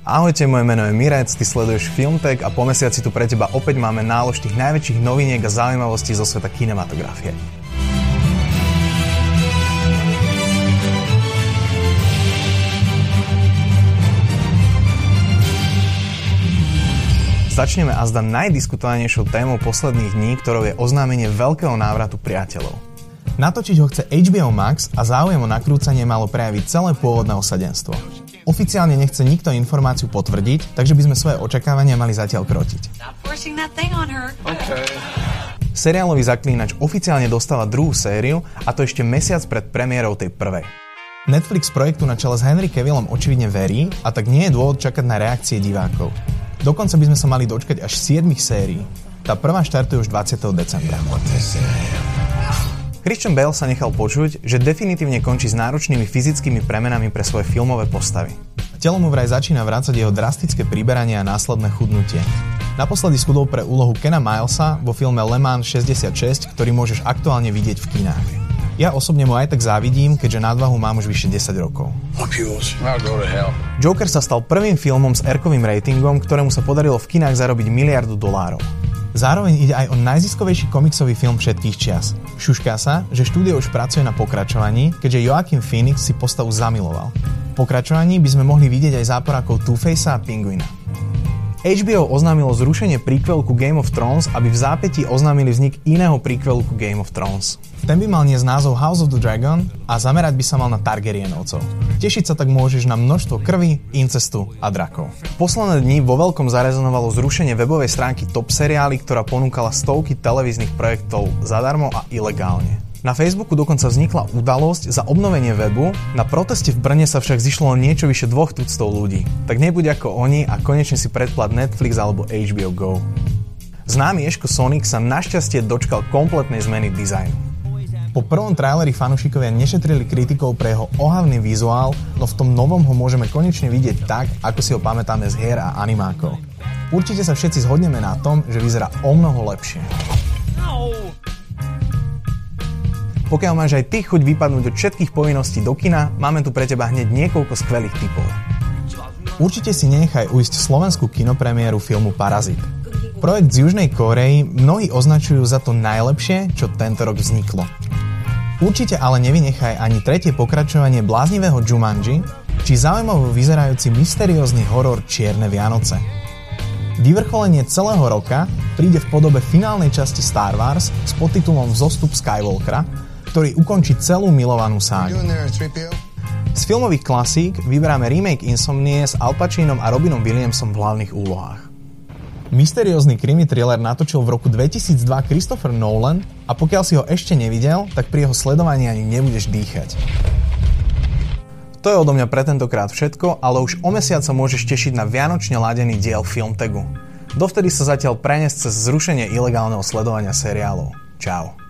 Ahojte, moje meno je Mirec, ty sleduješ Filmtek a po mesiaci tu pre teba opäť máme nálož tých najväčších noviniek a zaujímavostí zo sveta kinematografie. Začneme azda najdiskutovanejšou témou posledných dní, ktorou je oznámenie veľkého návratu priateľov. Natočiť ho chce HBO Max a záujem o nakrúcanie malo prejaviť celé pôvodné osadenstvo. Oficiálne nechce nikto informáciu potvrdiť, takže by sme svoje očakávania mali zatiaľ krotiť. Okay. Seriálový zaklínač oficiálne dostáva druhú sériu a to ešte mesiac pred premiérou tej prvej. Netflix projektu na čele s Henry Cavillom očividne verí a tak nie je dôvod čakať na reakcie divákov. Dokonca by sme sa mali dočkať až 7 sérií. Tá prvá štartuje už 20. decembra. Christian Bale sa nechal počuť, že definitívne končí s náročnými fyzickými premenami pre svoje filmové postavy. Telo mu vraj začína vrácať jeho drastické priberanie a následné chudnutie. Naposledy schudol pre úlohu Kena Milesa vo filme Le Mans 66, ktorý môžeš aktuálne vidieť v kinách. Ja osobne mu aj tak závidím, keďže nadvahu mám už vyše 10 rokov. Joker sa stal prvým filmom s R-kovým ratingom, ktorému sa podarilo v kinách zarobiť miliardu dolárov. Zároveň ide aj o najziskovejší komiksový film všetkých čias. Šušká sa, že štúdio už pracuje na pokračovaní, keďže Joaquin Phoenix si postavu zamiloval. Pokračovaní by sme mohli vidieť aj záporákov Two-Facea a Pinguina. HBO oznámilo zrušenie prequelu ku Game of Thrones, aby v zápätí oznámili vznik iného prequelu ku Game of Thrones. Ten by mal niesť názov House of the Dragon a zamerať by sa mal na Targaryenovcov. Tešiť sa tak môžeš na množstvo krvi, incestu a drakov. Posledné dni vo veľkom zarezonovalo zrušenie webovej stránky Top Seriály, ktorá ponúkala stovky televíznych projektov zadarmo a ilegálne. Na Facebooku dokonca vznikla udalosť za obnovenie webu, na proteste v Brne sa však zišlo niečo vyše dvoch tuctov ľudí. Tak nebuď ako oni a konečne si predplat Netflix alebo HBO Go. Známy Eško Sonic sa našťastie dočkal kompletnej zmeny dizajnu. Po prvom traileri fanúšikovia nešetrili kritikov pre jeho ohavný vizuál, no v tom novom ho môžeme konečne vidieť tak, ako si ho pamätáme z hier a animákov. Určite sa všetci zhodneme na tom, že vyzerá o mnoho lepšie. Pokiaľ máš aj ty chuť vypadnúť od všetkých povinností do kina, máme tu pre teba hneď niekoľko skvelých typov. Určite si nenechaj ujsť slovenskú kinopremiéru filmu Parazit. Projekt z Južnej Kórei mnohí označujú za to najlepšie, čo tento rok vzniklo. Určite ale nevynechaj ani tretie pokračovanie bláznivého Jumanji, či zaujímavo vyzerajúci mysteriózny horor Čierne Vianoce. Vyvrcholenie celého roka príde v podobe finálnej časti Star Wars s podtitulom Zostup Skywalkera, ktorý ukončí celú milovanú ságu. Z filmových klasík vyberáme remake Insomnie s Al Pacinom a Robinom Williamsom v hlavných úlohách. Mysteriózny krimi thriller natočil v roku 2002 Christopher Nolan a pokiaľ si ho ešte nevidel, tak pri jeho sledovaní ani nebudeš dýchať. To je odo mňa pre tentokrát všetko, ale už o mesiac sa môžeš tešiť na vianočne ladený diel Filmtegu. Dovtedy sa zatiaľ prenesť cez zrušenie ilegálneho sledovania seriálov. Čau.